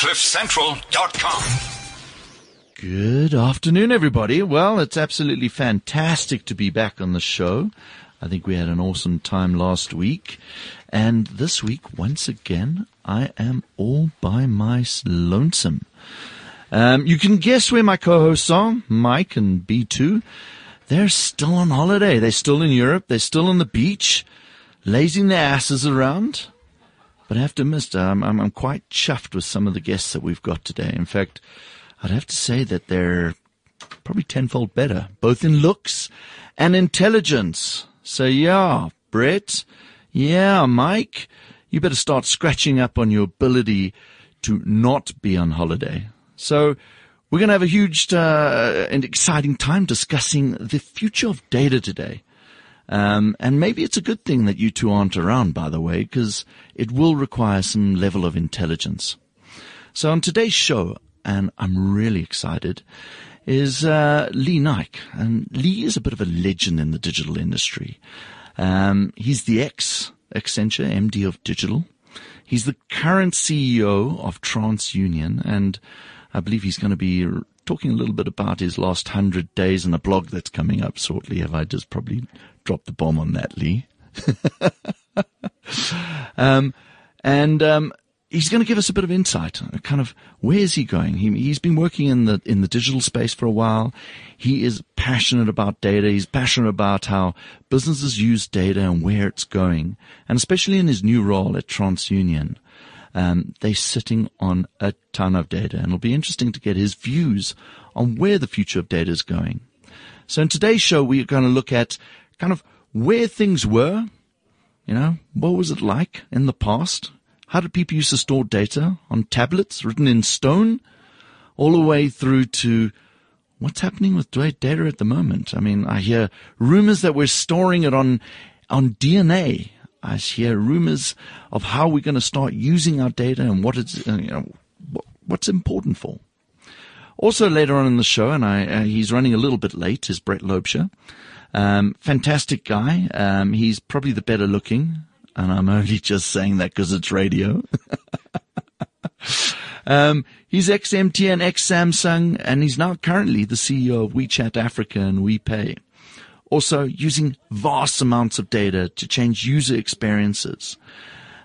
CliffCentral.com. Good afternoon, everybody. Well, it's absolutely fantastic to be back on the show. I think we had an awesome time last week. And this week, once again, I am all by my lonesome. Um, you can guess where my co-hosts are, Mike and B2. They're still on holiday. They're still in Europe. They're still on the beach, lazing their asses around. But I have to admit, um, I'm, I'm quite chuffed with some of the guests that we've got today. In fact, I'd have to say that they're probably tenfold better, both in looks and intelligence. So yeah, Brett, yeah, Mike, you better start scratching up on your ability to not be on holiday. So we're going to have a huge uh, and exciting time discussing the future of data today. Um, and maybe it's a good thing that you two aren't around, by the way, because it will require some level of intelligence. So on today's show, and I'm really excited, is uh, Lee Naik. And Lee is a bit of a legend in the digital industry. Um, he's the ex Accenture MD of Digital. He's the current CEO of TransUnion, and I believe he's going to be talking a little bit about his last hundred days in a blog that's coming up shortly. Have I just probably dropped the bomb on that, Lee? um, and um, he's going to give us a bit of insight, kind of where is he going? He, has been working in the in the digital space for a while. He is passionate about data. He's passionate about how businesses use data and where it's going, and especially in his new role at TransUnion. Um, they're sitting on a ton of data, and it'll be interesting to get his views on where the future of data is going. So in today's show, we're going to look at kind of where things were. You know, what was it like in the past? How did people used to store data on tablets written in stone? All the way through to what's happening with data at the moment. I mean, I hear rumors that we're storing it on, on DNA. I hear rumors of how we're going to start using our data and what it's, you know, what's important for. Also later on in the show, and I, uh, he's running a little bit late, is Brett Loubser. Um, fantastic guy. Um, he's probably the better looking and I'm only just saying that because it's radio. um, he's ex-MTN, ex-Samsung, and he's now currently the CEO of WeChat Africa and WePay. Also using vast amounts of data to change user experiences.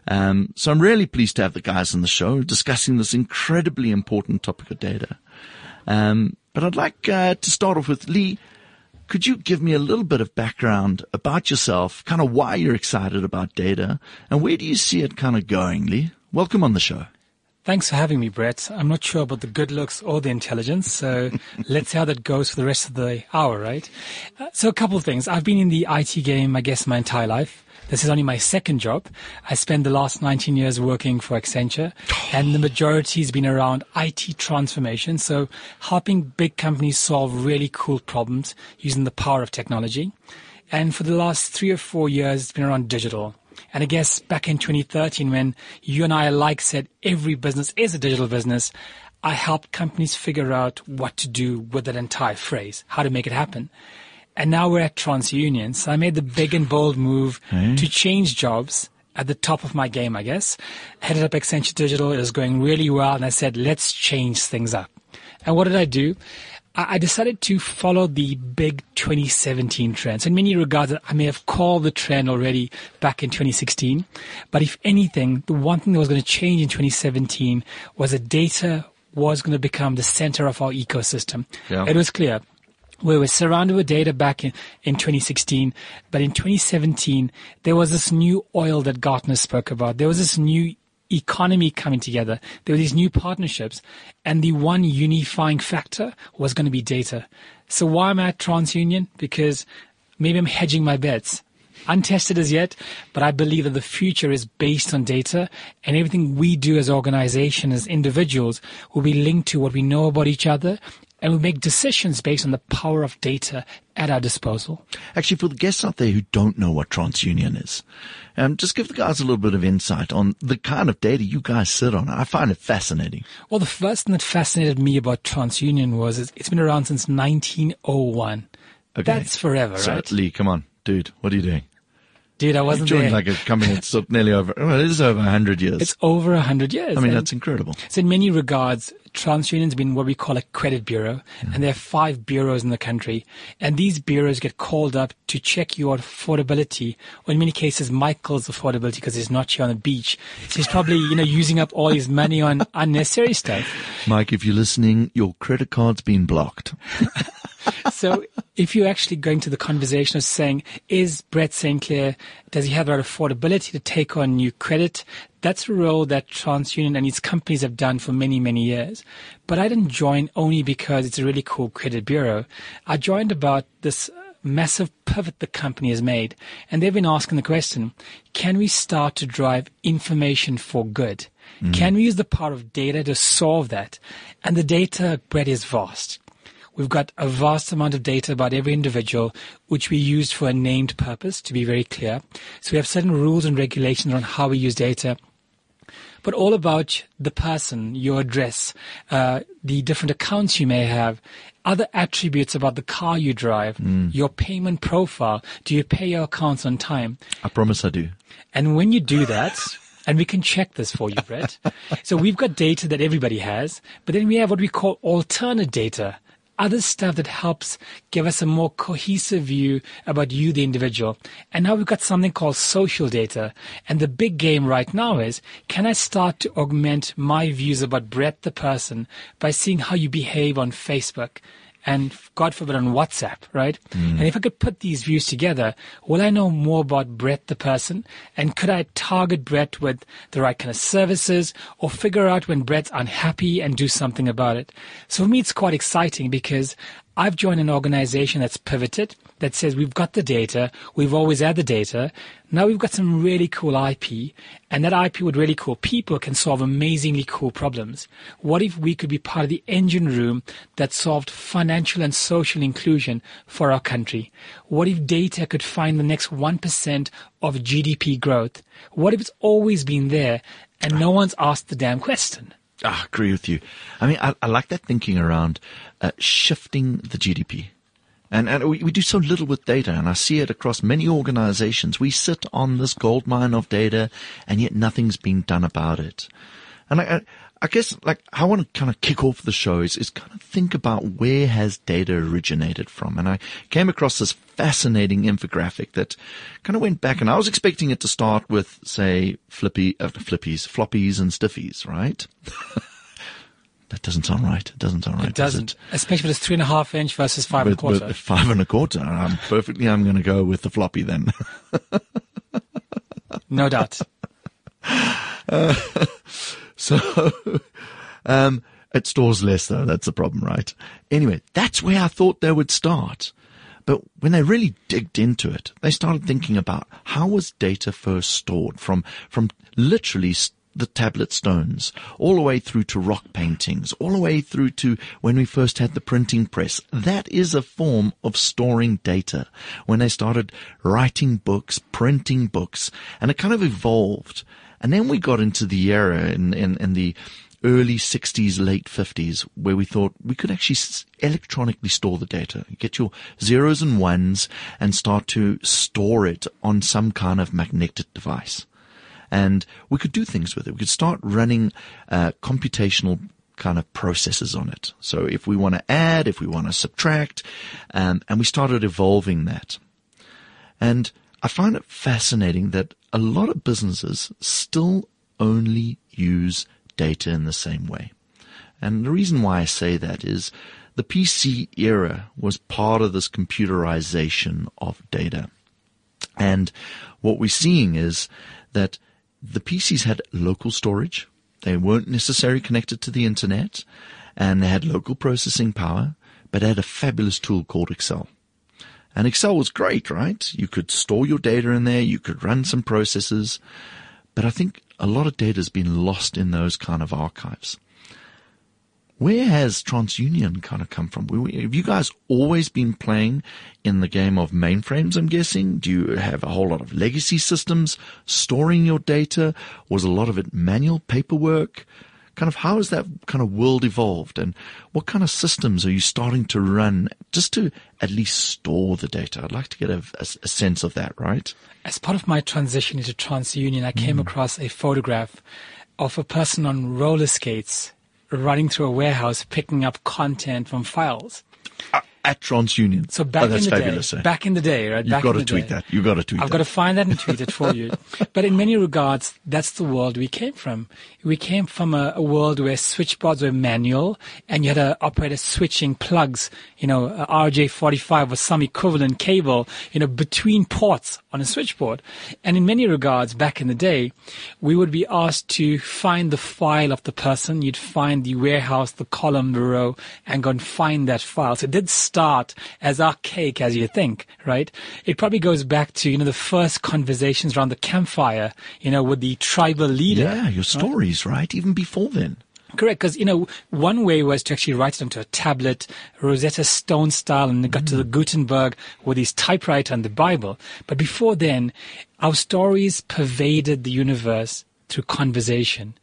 Um, so I'm really pleased to have the guys on the show discussing this incredibly important topic of data. Um, but I'd like uh, to start off with Lee. Could you give me a little bit of background about yourself, kind of why you're excited about data, and where do you see it kind of going, Lee? Welcome on the show. Thanks for having me, Brett. I'm not sure about the good looks or the intelligence, so let's see how that goes for the rest of the hour, right? Uh, so a couple of things. I've been in the IT game, I guess, my entire life. This is only my second job. I spent the last 19 years working for Accenture and the majority has been around IT transformation. So helping big companies solve really cool problems using the power of technology. And for the last three or four years, it's been around digital. And I guess back in 2013, when you and I alike said every business is a digital business, I helped companies figure out what to do with that entire phrase, how to make it happen. And now we're at TransUnion. So I made the big and bold move hey. to change jobs at the top of my game, I guess. Headed up Accenture Digital. It was going really well. And I said, let's change things up. And what did I do? I decided to follow the big 2017 trends. In many regards, I may have called the trend already back in 2016. But if anything, the one thing that was going to change in 2017 was that data was going to become the center of our ecosystem. Yeah. It was clear we were surrounded with data back in, in 2016, but in 2017, there was this new oil that Gartner spoke about. There was this new economy coming together. There were these new partnerships, and the one unifying factor was going to be data. So why am I at TransUnion? Because maybe I'm hedging my bets. Untested as yet, but I believe that the future is based on data and everything we do as organizations, as individuals, will be linked to what we know about each other and we make decisions based on the power of data at our disposal. Actually, for the guests out there who don't know what TransUnion is, um, just give the guys a little bit of insight on the kind of data you guys sit on. I find it fascinating. Well, the first thing that fascinated me about TransUnion was it's been around since 1901. Okay. That's forever, so, right? Lee, come on, dude, what are you doing? Dude, I wasn't joined there. like a company that's nearly over, well, it is over 100 years. it's over a hundred years. I mean, that's incredible. So in many regards, TransUnion's been what we call a credit bureau, and there are five bureaus in the country. And these bureaus get called up to check your affordability, or in many cases, Michael's affordability, because he's not here on the beach. So he's probably, you know, using up all his money on unnecessary stuff. Mike, if you're listening, your credit card's been blocked. So if you're actually going to the conversation of saying, is Brett St. Clair, does he have that affordability to take on new credit? That's a role that TransUnion and its companies have done for many, many years. But I didn't join only because it's a really cool credit bureau. I joined about this uh, massive pivot the company has made. And they've been asking the question, can we start to drive information for good? Mm. Can we use the power of data to solve that? And the data, Brett, is vast. We've got a vast amount of data about every individual, which we use for a named purpose, to be very clear. So we have certain rules and regulations on how we use data, but all about the person, your address, uh, the different accounts you may have, other attributes about the car you drive, your payment profile. Do you pay your accounts on time? I promise I do. And when you do that, and we can check this for you, Brett. so we've got data that everybody has, but then we have what we call alternate data. Other stuff that helps give us a more cohesive view about you, the individual. And now we've got something called social data. And the big game right now is, can I start to augment my views about Brett the person by seeing how you behave on Facebook? And God forbid on WhatsApp, right? Mm. And if I could put these views together, will I know more about Brett the person? And could I target Brett with the right kind of services or figure out when Brett's unhappy and do something about it? So for me, it's quite exciting because I've joined an organization that's pivoted, that says we've got the data, we've always had the data, now we've got some really cool IP, and that IP with really cool people can solve amazingly cool problems. What if we could be part of the engine room that solved financial and social inclusion for our country? What if data could find the next 1% of GDP growth? What if it's always been there and no one's asked the damn question? Ah, I agree with you. I mean, I, I like that thinking around uh, shifting the GDP. And, and we, we do so little with data, and I see it across many organizations. We sit on this gold mine of data, and yet nothing's been done about it. And I, I, guess, like, how I want to kind of kick off the show is, is kind of think about where has data originated from. And I came across this fascinating infographic that kind of went back, and I was expecting it to start with, say, flippy, uh, flippies, floppies, and stiffies, right? that doesn't sound right. It doesn't sound right. It does doesn't, especially with three and a half inch versus five and a quarter. with five and a quarter. I'm perfectly. I'm going to go with the floppy then. No doubt. so, um, it stores less though. That's the problem, right? Anyway, that's where I thought they would start. But when they really digged into it, they started thinking about how was data first stored from, from literally the tablet stones, all the way through to rock paintings, all the way through to when we first had the printing press. That is a form of storing data. When they started writing books, printing books, and it kind of evolved. And then we got into the era in, in, in the early 60s, late 50s, where we thought we could actually electronically store the data. Get your zeros and ones and start to store it on some kind of magnetic device and we could do things with it. We could start running uh, computational kind of processes on it. So if we want to add, if we want to subtract, um, and we started evolving that. And I find it fascinating that a lot of businesses still only use data in the same way. And the reason why I say that is the PC era was part of this computerization of data. And what we're seeing is that the PCs had local storage. They weren't necessarily connected to the internet and they had local processing power, but they had a fabulous tool called Excel. And Excel was great, right? You could store your data in there. You could run some processes, but I think a lot of data has been lost in those kind of archives. Where has TransUnion kind of come from? Have you guys always been playing in the game of mainframes, I'm guessing? Do you have a whole lot of legacy systems storing your data? Was a lot of it manual paperwork? Kind of how has that kind of world evolved and what kind of systems are you starting to run just to at least store the data? I'd like to get a, a, a sense of that, right? As part of my transition into TransUnion, I came mm. across a photograph of a person on roller skates running through a warehouse picking up content from files. Uh, at TransUnion. So back oh, in the fabulous, day, eh? back in the day, right? You've back got to tweet day. that. You've got to tweet I've that. got to find that and tweet it for you. But in many regards, that's the world we came from. We came from a, a world where switchboards were manual and you had to operate switching plugs, you know, RJ45 or some equivalent cable, you know, between ports on a switchboard. And in many regards, back in the day, we would be asked to find the file of the person. You'd find the warehouse, the column, the row, and go and find that file. So it did start as archaic as you think, right? It probably goes back to, you know, the first conversations around the campfire, you know, with the tribal leader. Yeah, your stories, right? right? Even before then. Correct, because you know one way was to actually write it onto a tablet, Rosetta Stone style, and it got mm. to the Gutenberg with his typewriter and the Bible. But before then, our stories pervaded the universe through conversation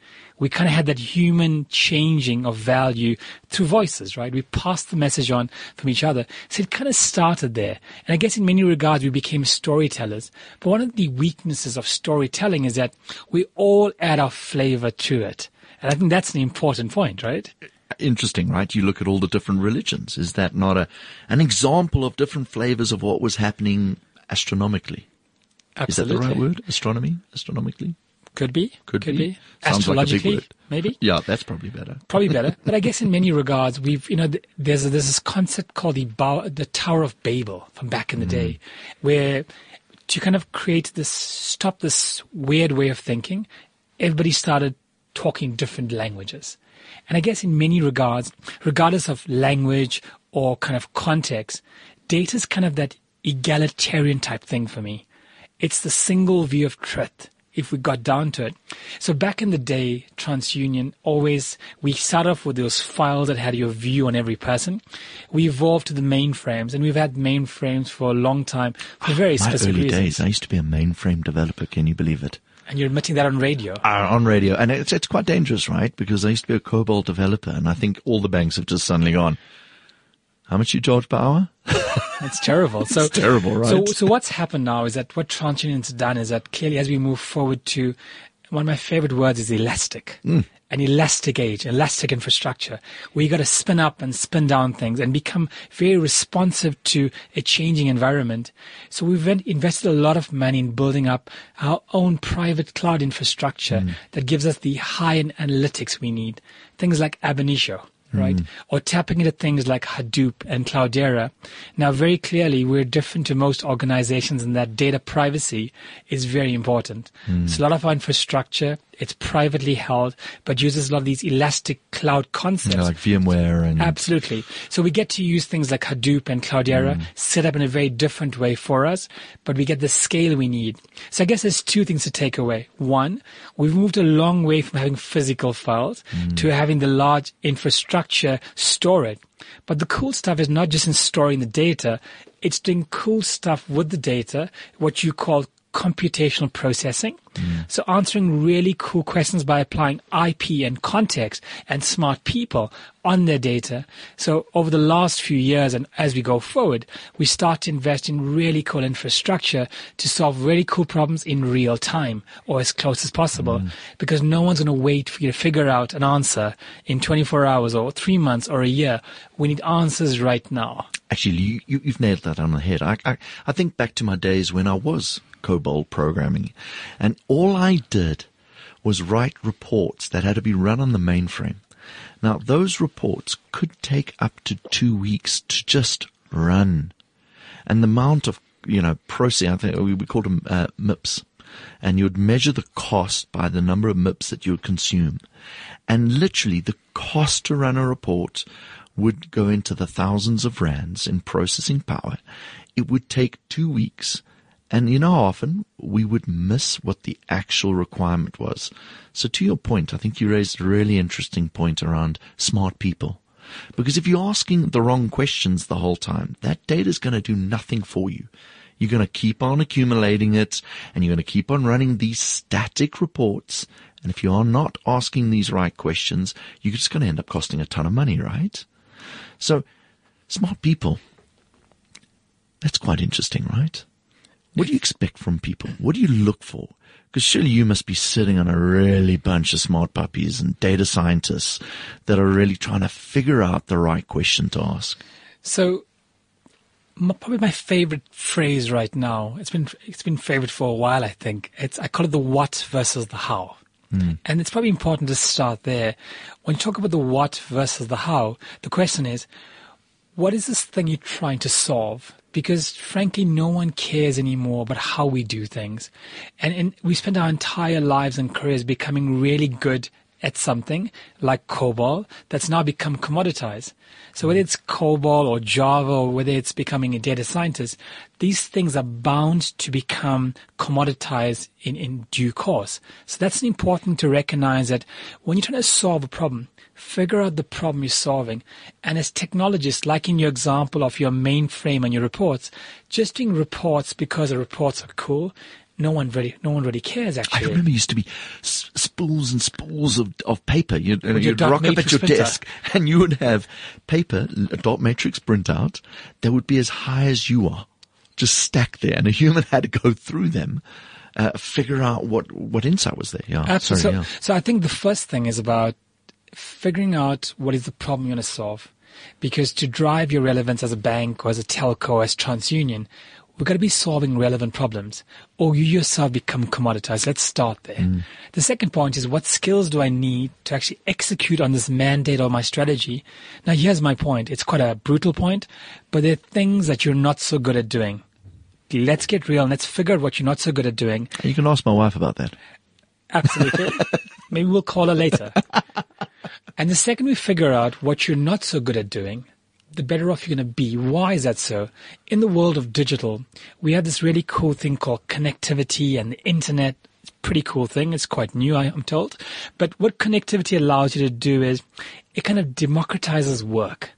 we kind of had that human changing of value through voices, right? We passed the message on from each other. So it kind of started there. And I guess in many regards, we became storytellers. But one of the weaknesses of storytelling is that we all add our flavor to it. And I think that's an important point, right? Interesting, right? You look at all the different religions. Is that not a, an example of different flavors of what was happening astronomically? Absolutely. Is that the right word? Astronomy? Astronomically? Could be. Could, could be. be. Astrologically, like maybe. Yeah, that's probably better. Probably better. but I guess in many regards, we've you know there's there's this concept called the ba- the Tower of Babel from back in the mm. day, where to kind of create this stop this weird way of thinking, everybody started talking different languages, and I guess in many regards, regardless of language or kind of context, data is kind of that egalitarian type thing for me. It's the single view of truth if we got down to it. So back in the day, TransUnion always, we started off with those files that had your view on every person. We evolved to the mainframes and we've had mainframes for a long time for very My specific early reasons. days, I used to be a mainframe developer. Can you believe it? And you're admitting that on radio? Uh, on radio. And it's, it's quite dangerous, right? Because I used to be a COBOL developer and I think all the banks have just suddenly gone, how much you charge per hour? It's terrible. So it's terrible, right? So, so what's happened now is that what TransUnion's done is that clearly as we move forward to one of my favorite words is elastic. Mm. An elastic age, elastic infrastructure, where you got to spin up and spin down things and become very responsive to a changing environment. So we've invested a lot of money in building up our own private cloud infrastructure mm. that gives us the high-end analytics we need. Things like Ab Initio right? Mm. Or tapping into things like Hadoop and Cloudera. Now, very clearly, we're different to most organizations in that data privacy is very important. Mm. So a lot of our infrastructure, it's privately held, but uses a lot of these elastic cloud concepts. Yeah, like VMware and absolutely. So we get to use things like Hadoop and Cloudera mm. set up in a very different way for us, but we get the scale we need. So I guess there's two things to take away. One, we've moved a long way from having physical files mm. to having the large infrastructure store it. But the cool stuff is not just in storing the data, it's doing cool stuff with the data, what you call computational processing. Mm. So answering really cool questions by applying IP and context and smart people on their data. So over the last few years and as we go forward, we start to invest in really cool infrastructure to solve really cool problems in real time or as close as possible mm. because no one's going to wait for you to figure out an answer in 24 hours or three months or a year. We need answers right now. Actually, you, have nailed that on the head. I, I, I think back to my days when I was COBOL programming. And all I did was write reports that had to be run on the mainframe. Now, those reports could take up to two weeks to just run. And the amount of, you know, processing, I think we called them uh, MIPS. And you would measure the cost by the number of MIPS that you would consume. And literally the cost to run a report would go into the thousands of rands in processing power. It would take two weeks and you know often we would miss what the actual requirement was. So to your point, I think you raised a really interesting point around smart people. Because if you're asking the wrong questions the whole time, that data is going to do nothing for you. You're going to keep on accumulating it and you're going to keep on running these static reports And if you are not asking these right questions, you're just going to end up costing a ton of money, right? So, smart people. That's quite interesting, right? What do you expect from people? What do you look for? Because surely you must be sitting on a really bunch of smart puppies and data scientists that are really trying to figure out the right question to ask. So, my, probably my favorite phrase right now. It's been it's been favorite for a while. I think it's I call it the what versus the how. Hmm. And it's probably important to start there. When you talk about the what versus the how, the question is, what is this thing you're trying to solve? Because frankly, no one cares anymore about how we do things. And, and we spend our entire lives and careers becoming really good at something like COBOL that's now become commoditized. So whether it's COBOL or Java or whether it's becoming a data scientist, these things are bound to become commoditized in, in due course. So that's important to recognize that when you're trying to solve a problem, figure out the problem you're solving. And as technologists, like in your example of your mainframe and your reports, just doing reports because the reports are cool no one really, no one really cares. Actually, I remember it used to be s- spools and spools of, of paper. You'd, uh, you'd rock up at your printer. desk, and you would have paper, a dot matrix printout that would be as high as you are, just stacked there, and a human had to go through them, uh, figure out what what insight was there. Yeah, Absolutely. sorry. so, yeah. so I think the first thing is about figuring out what is the problem you want to solve. Because to drive your relevance as a bank or as a telco, as TransUnion, we've got to be solving relevant problems or you yourself become commoditized. Let's start there. Mm. The second point is what skills do I need to actually execute on this mandate or my strategy? Now here's my point. It's quite a brutal point, but there are things that you're not so good at doing. Let's get real and let's figure out what you're not so good at doing You can ask my wife about that. Absolutely. Maybe we'll call her later. And the second we figure out what you're not so good at doing, the better off you're going to be. Why is that so? In the world of digital, we have this really cool thing called connectivity and the internet. It's a pretty cool thing. It's quite new, I'm told. But what connectivity allows you to do is it kind of democratizes work.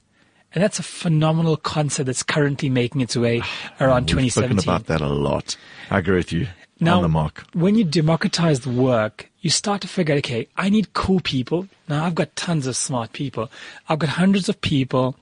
And that's a phenomenal concept that's currently making its way ah, around We've spoken about that a lot. I agree with you. Now, on the mark. when you democratize the work, you start to figure, okay, I need cool people. Now I've got tons of smart people. I've got hundreds of people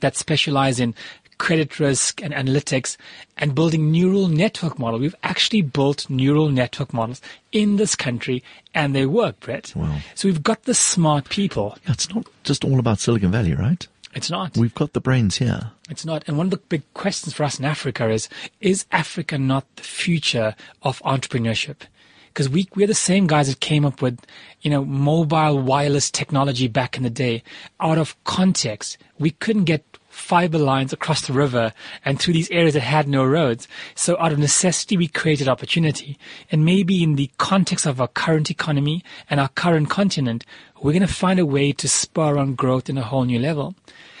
that specialize in credit risk and analytics and building neural network model. We've actually built neural network models in this country and they work, Brett. Wow. So we've got the smart people. It's not just all about Silicon Valley, right? It's not. We've got the brains here. It's not. And one of the big questions for us in Africa is, is Africa not the future of entrepreneurship? Because we, we're the same guys that came up with, you know, mobile wireless technology back in the day. Out of context, we couldn't get fiber lines across the river and through these areas that had no roads. So out of necessity, we created opportunity. And maybe in the context of our current economy and our current continent, we're going to find a way to spur on growth in a whole new level.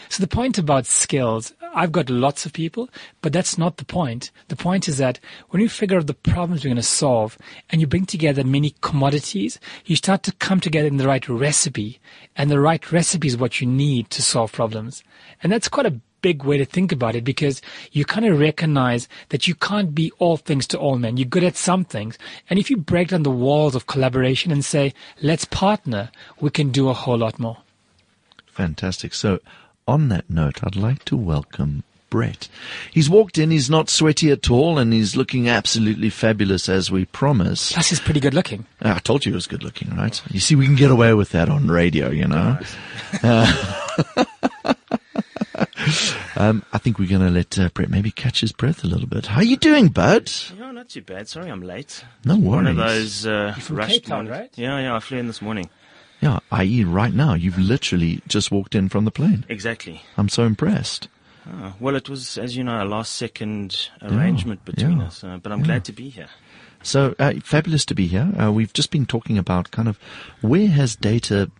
So the point about skills, I've got lots of people, but that's not the point. The point is that when you figure out the problems you're going to solve and you bring together many commodities, you start to come together in the right recipe. And the right recipe is what you need to solve problems. And that's quite a big way to think about it because you kind of recognize that you can't be all things to all men. You're good at some things. And if you break down the walls of collaboration and say, let's partner, we can do a whole lot more. Fantastic. So, on that note, I'd like to welcome Brett. He's walked in, he's not sweaty at all, and he's looking absolutely fabulous as we promised. Plus, he's pretty good looking. I told you he was good looking, right? You see, we can get away with that on radio, you know? Uh, um, I think we're going to let uh, Brett maybe catch his breath a little bit. How are you doing, bud? Yeah, not too bad. Sorry, I'm late. No worries. One of worries. those uh, from rushed Cape Town, right? Yeah, yeah. I flew in this morning. Yeah, i.e. right now, you've literally just walked in from the plane. Exactly. I'm so impressed. Ah, well, it was, as you know, a last second arrangement between yeah. us. Uh, but I'm glad to be here. So uh, fabulous to be here. Uh, we've just been talking about kind of where has data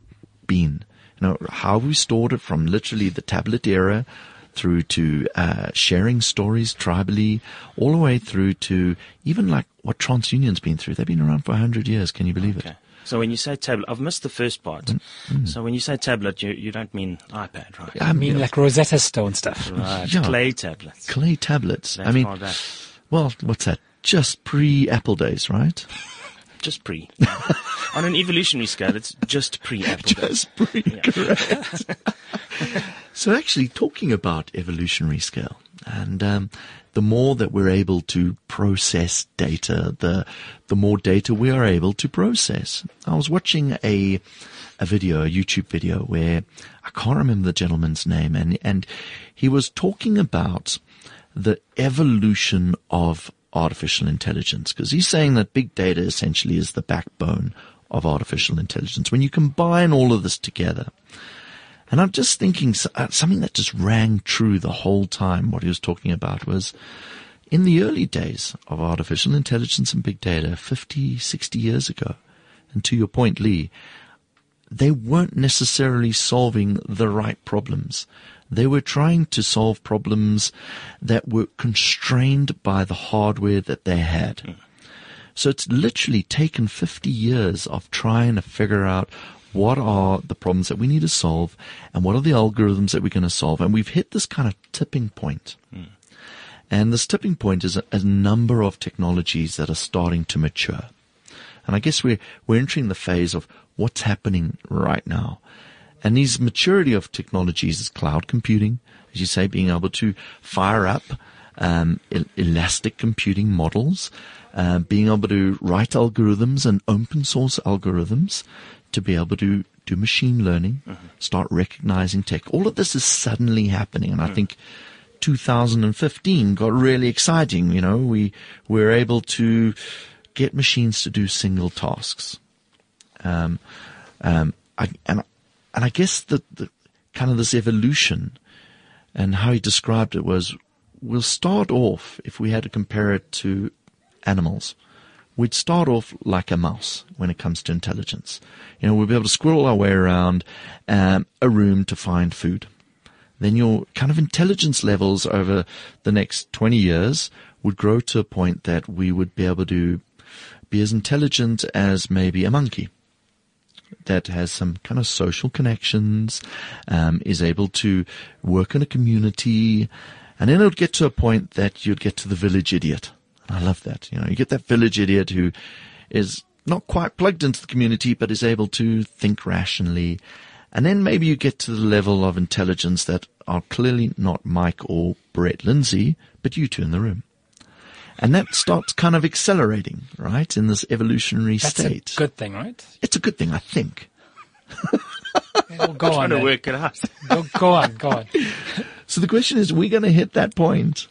been? You know, how we stored it from literally the tablet era through to uh, sharing stories tribally, all the way through to even like what TransUnion's been through. They've been around for 100 years. Can you believe Okay. it? So when you say tablet, I've missed the first part. Mm, So when you say tablet, you, you don't mean iPad, right? I mean, like Rosetta Stone stuff. Right. Yeah. Clay tablets. clay tablets. That's I mean, well, what's that? Just pre Apple days, right? just pre. On an evolutionary scale, it's just pre Apple. Just pre, correct. so actually, talking about evolutionary scale, and um, the more that we're able to process data, the the more data we are able to process. I was watching a a video, a YouTube video, where I can't remember the gentleman's name, and and he was talking about the evolution of artificial intelligence because he's saying that big data essentially is the backbone of artificial intelligence. When you combine all of this together, and I'm just thinking uh, something that just rang true the whole time. What he was talking about was in the early days of artificial intelligence and big data, 50, 60 years ago. And to your point, Lee, they weren't necessarily solving the right problems. They were trying to solve problems that were constrained by the hardware that they had. So it's literally taken 50 years of trying to figure out what are the problems that we need to solve and what are the algorithms that we're going to solve. And we've hit this kind of tipping point. Mm. And this tipping point is a, a, number of technologies that are starting to mature. And I guess we're, we're entering the phase of what's happening right now. And these maturity of technologies is cloud computing, as you say, being able to fire up um, el- elastic computing models, uh, being able to write algorithms and open source algorithms to be able to do machine learning, mm-hmm. start recognizing tech. All of this is suddenly happening, and mm. I think 2015 got really exciting. You know, we were able to get machines to do single tasks. Um, um, I, and and I guess the, the kind of this evolution and how he described it was we'll start off, if we had to compare it to animals, we'd start off like a mouse when it comes to intelligence. You know, we'll be able to squirrel our way around um, a room to find food. Then your kind of intelligence levels over the next 20 years would grow to a point that we would be able to be as intelligent as maybe a monkey that has some kind of social connections, um, is able to work in a community, and then it would get to a point that you'd get to the village idiot. And I love that. You know, you get that village idiot who is not quite plugged into the community, but is able to think rationally. And then maybe you get to the level of intelligence that are clearly not Mike or Brett Lindsay, but you two in the room. And that starts kind of accelerating, right, in this evolutionary That's state. a good thing, right? It's a good thing, I think. well, go on. Trying to work it out. go, go on, go on. So the question is, we're going to hit that point? point,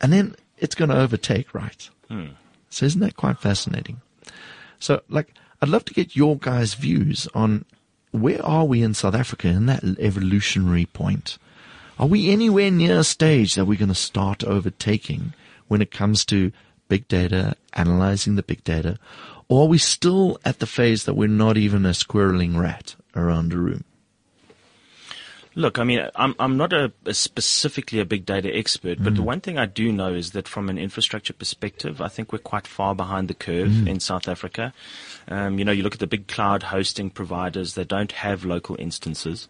and then it's going to overtake, right? Hmm. So isn't that quite fascinating? So, like, I'd love to get your guys' views on where are we in South Africa in that evolutionary point? Are we anywhere near a stage that we're going to start overtaking when it comes to big data, analyzing the big data? Or are we still at the phase that we're not even a squirreling rat around a room? Look, I mean, I'm I'm not a, a specifically a big data expert, but mm. the one thing I do know is that from an infrastructure perspective, I think we're quite far behind the curve mm. in South Africa. Um, you know, you look at the big cloud hosting providers; they don't have local instances.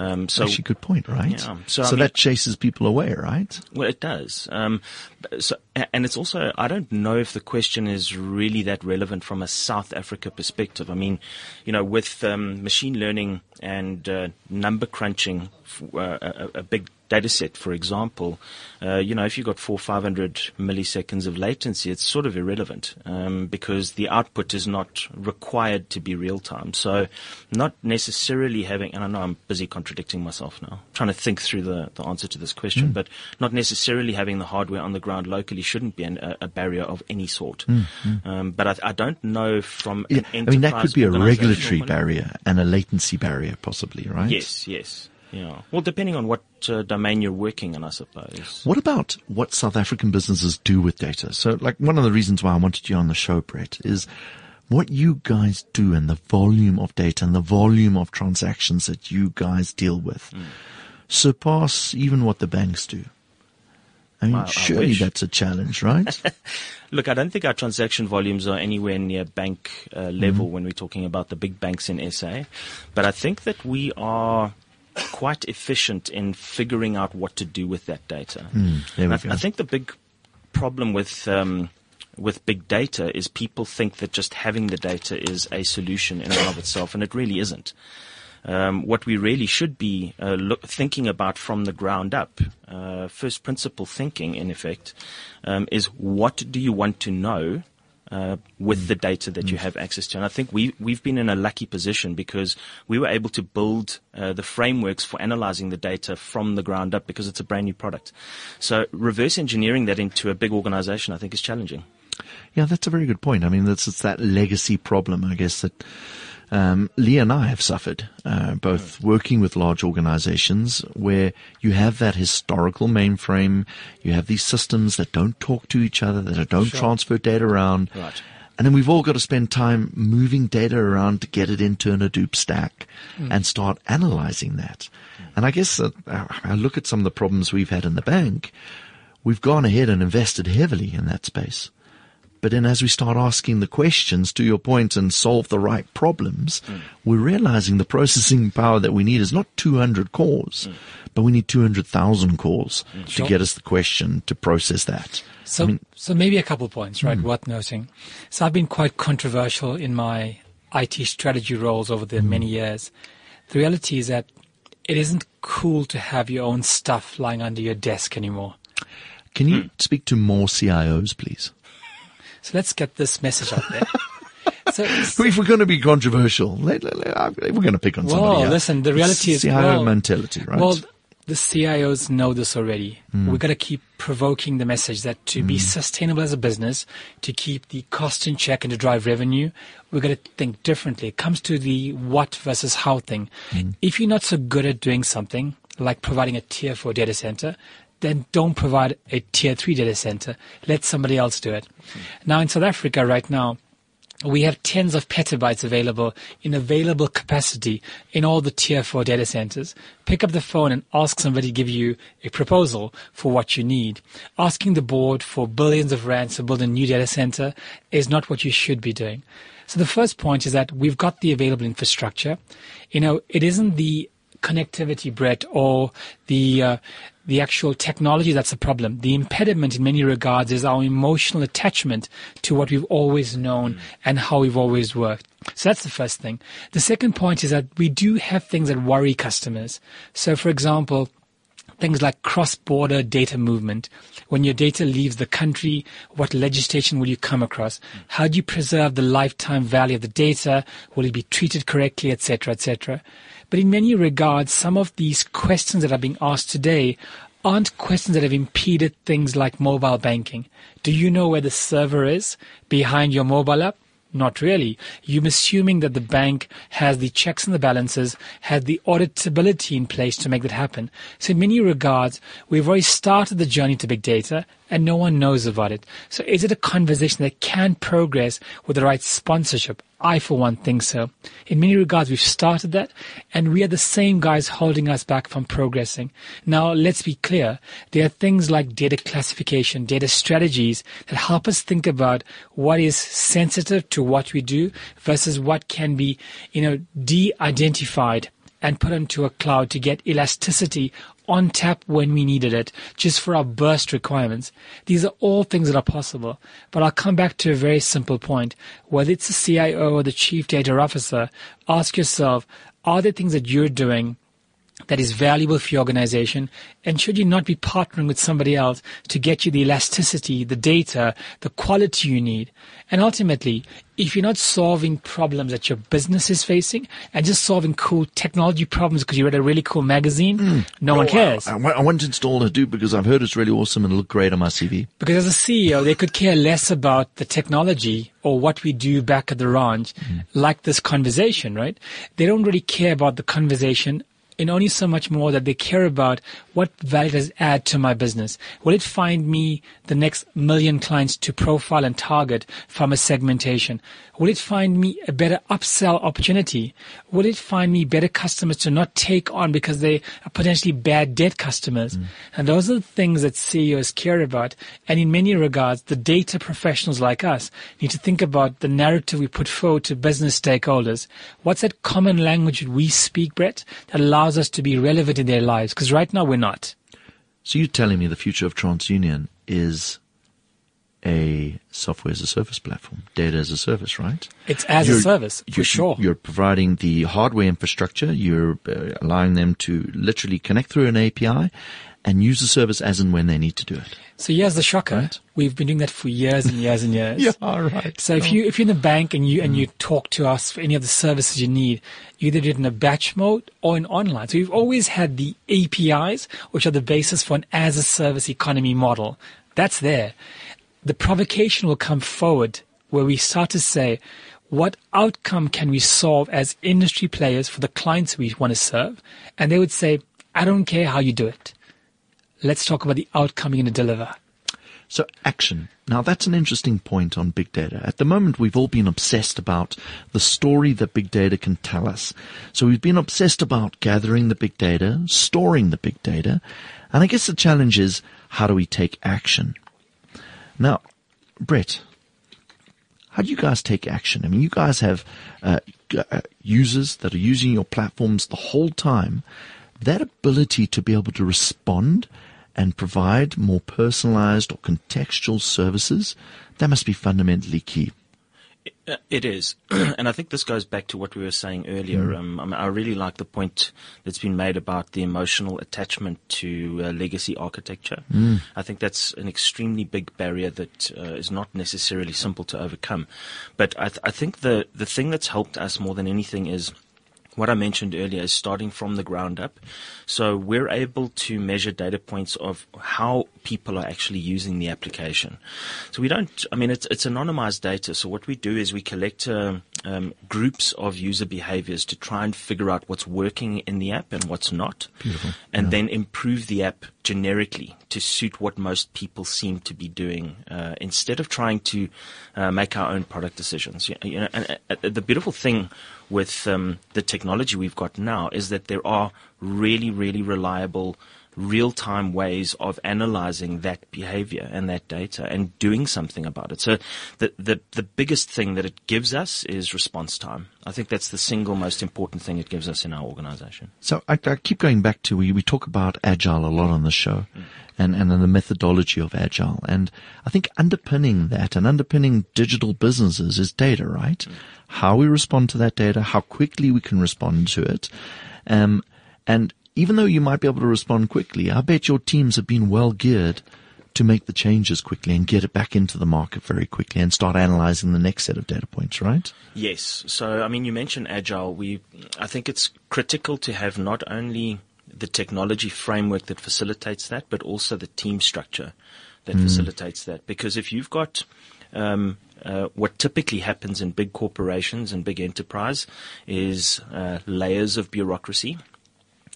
Um, so actually, good point, right? Yeah, so, so mean, that chases people away, right? Well, it does. Um, so, and it's also I don't know if the question is really that relevant from a South Africa perspective. I mean, you know, with um, machine learning and uh, number crunching, uh, a, a, big data set, for example, uh, you know, if you've got four, 500 milliseconds of latency, it's sort of irrelevant um, because the output is not required to be real time. So, not necessarily having, and I know I'm busy contradicting myself now, trying to think through the, the answer to this question, mm. but not necessarily having the hardware on the ground locally shouldn't be an, a, a, barrier of any sort. Mm. Mm. Um, but I, I, don't know from yeah, I mean, that could be a regulatory barrier and a latency barrier, possibly, right? Yes, yes. Yeah. Well, depending on what uh, domain you're working in, I suppose. What about what South African businesses do with data? So, like, one of the reasons why I wanted you on the show, Brett, is what you guys do and the volume of data and the volume of transactions that you guys deal with mm. surpass even what the banks do. I mean, surely that's a challenge, right? Look, I don't think our transaction volumes are anywhere near bank uh, level mm when we're talking about the big banks in SA. But I think that we are quite efficient in figuring out what to do with that data. Mm, I, I, think the big problem with um, with big data is people think that just having the data is a solution in and of itself, and it really isn't. Um, what we really should be uh, look, thinking about from the ground up, uh, first principle thinking, in effect, um, is what do you want to know uh, with the data that you have access to. And I think we, we've been in a lucky position because we were able to build uh, the frameworks for analyzing the data from the ground up because it's a brand new product. So reverse engineering that into a big organization, I think, is challenging. Yeah, that's a very good point. I mean, that's it's that legacy problem, I guess, that um, Lee and I have suffered, uh, both working with large organizations where you have that historical mainframe, you have these systems that don't talk to each other, that don't Sure. transfer data around. Right. And then we've all got to spend time moving data around to get it into an Hadoop stack and start analyzing that. And I guess uh, I look at some of the problems we've had in the bank. We've gone ahead and invested heavily in that space. But then as we start asking the questions to your point and solve the right problems, mm. we're realizing the processing power that we need is not 200 cores, mm. but we need 200,000 cores mm. to Sure. get us the question to process that. So, I mean, so maybe a couple of points, right? Worth noting. So I've been quite controversial in my IT strategy roles over the many years. The reality is that it isn't cool to have your own stuff lying under your desk anymore. can you hmm. speak to more CIOs, please? So let's get this message out there. so, If we're going to be controversial, let, let- let- uh, we're going to pick on somebody well, listen, the reality is, CIO well, mentality, right? Well, the CIOs know this already. Hmm. We've got to keep provoking the message that to be hmm. sustainable as a business, to keep the cost in check and to drive revenue, we've got to think differently. It comes to the what versus how thing. Hmm. If you're not so good at doing something, like providing a tier 4 data center, then don't provide a tier 3 data center. Let somebody else do it. Now in South Africa right now, we have tens of petabytes available in available capacity in all the tier 4 data centers. Pick up the phone and ask somebody to give you a proposal for what you need. Asking the board for billions of rands to build a new data center is not what you should be doing. So the first point is that we've got the available infrastructure. You know, it isn't the connectivity, Brett, or the uh, the actual technology that's the problem. The impediment, in many regards, is our emotional attachment to what we've always known mm. and how we've always worked. So that's the first thing. The second point is that we do have things that worry customers. So, for example, things like cross-border data movement. When your data leaves the country, what legislation will you come across? Mm. How do you preserve the lifetime value of the data? Will it be treated correctly, etc., etc.? But in many regards, some of these questions that are being asked today aren't questions that have impeded things like mobile banking. Do you know where the server is behind your mobile app? Not really. You're assuming that the bank has the checks and the balances, has the auditability in place to make that happen. So in many regards, we've already started the journey to big data and no one knows about it. So is it a conversation that can progress with the right sponsorship? I, for one, think so. In many regards, we've started that, and we are the same guys holding us back from progressing. Now, let's be clear. There are things like data classification, data strategies that help us think about what is sensitive to what we do versus what can be, you know, de-identified and put into a cloud to get elasticity on tap when we needed it, just for our burst requirements. These are all things that are possible. But I'll come back to a very simple point. Whether it's the CIO or the chief data officer, ask yourself, are there things that you're doing that is valuable for your organization? And should you not be partnering with somebody else to get you the elasticity, the data, the quality you need? And ultimately, if you're not solving problems that your business is facing and just solving cool technology problems because you read a really cool magazine, hmm. no one Oh, cares. I, I want to install Hadoop because I've heard it's really awesome and look great on my CV. Because as a CEO, they could care less about the technology or what we do back at the ranch, hmm. like this conversation, right? They don't really care about the conversation in only so much more that they care about what value does it add to my business. Will it find me the next million clients to profile and target from a segmentation? Will it find me a better upsell opportunity? Will it find me better customers to not take on because they are potentially bad debt customers? Mm. And those are the things that CEOs care about. And in many regards, the data professionals like us need to think about the narrative we put forward to business stakeholders. What's that common language that we speak, Brett, that allows us to be relevant in their lives? Because right now we're not. So you're telling me the future of TransUnion is a software as a service platform, data as a service, right? It's as You're- a service, for you're, sure. You're providing the hardware infrastructure. You're uh, allowing them to literally connect through an API and use the service as and when they need to do it. So here's the shocker. Right. We've been doing that for years and years and years. yeah, right. So if you if you're in the bank and you and Mm. you talk to us for any of the services you need, you either do it in a batch mode or in online. So we've always had the APIs, which are the basis for an as a service economy model. That's there. The provocation will come forward where we start to say, what outcome can we solve as industry players for the clients we want to serve? And they would say, I don't care how you do it. Let's talk about the outcome you're going to deliver. So action. Now that's an interesting point on big data. At the moment, we've all been obsessed about the story that big data can tell us. So we've been obsessed about gathering the big data, storing the big data, and I guess the challenge is how do we take action? Now, Brett, how do you guys take action? I mean, you guys have uh, uh, users that are using your platforms the whole time. That ability to be able to respond and provide more personalized or contextual services, that must be fundamentally key. Uh, It is, and I think this goes back to what we were saying earlier. Um, I, mean, I really like the point that's been made about the emotional attachment to uh, legacy architecture. I think that's an extremely big barrier that uh, is not necessarily simple to overcome. But I, th- I think the the thing that's helped us more than anything is what I mentioned earlier is starting from the ground up. So we're able to measure data points of how people are actually using the application. So we don't, I mean, it's, it's anonymized data. So what we do is we collect um, um, groups of user behaviors to try and figure out what's working in the app and what's not. Beautiful. And then improve the app generically to suit what most people seem to be doing uh, instead of trying to uh, make our own product decisions. You you know, and, uh, the beautiful thing with um, the technology we've got now is that there are really, really reliable real-time ways of analyzing that behavior and that data and doing something about it. So the, the, the biggest thing that it gives us is response time. I think that's the single most important thing it gives us in our organization. So I, I keep going back to we, we talk about agile a lot on the show and, and the methodology of agile. And I think underpinning that and underpinning digital businesses is data, right? How we respond to that data, how quickly we can respond to it. Um, and even though you might be able to respond quickly, I bet your teams have been well geared to make the changes quickly and get it back into the market very quickly and start analyzing the next set of data points, right? Yes. So, I mean, you mentioned agile. We, I think it's critical to have not only the technology framework that facilitates that, but also the team structure that facilitates that. Because if you've got um, uh, what typically happens in big corporations and big enterprise is uh, layers of bureaucracy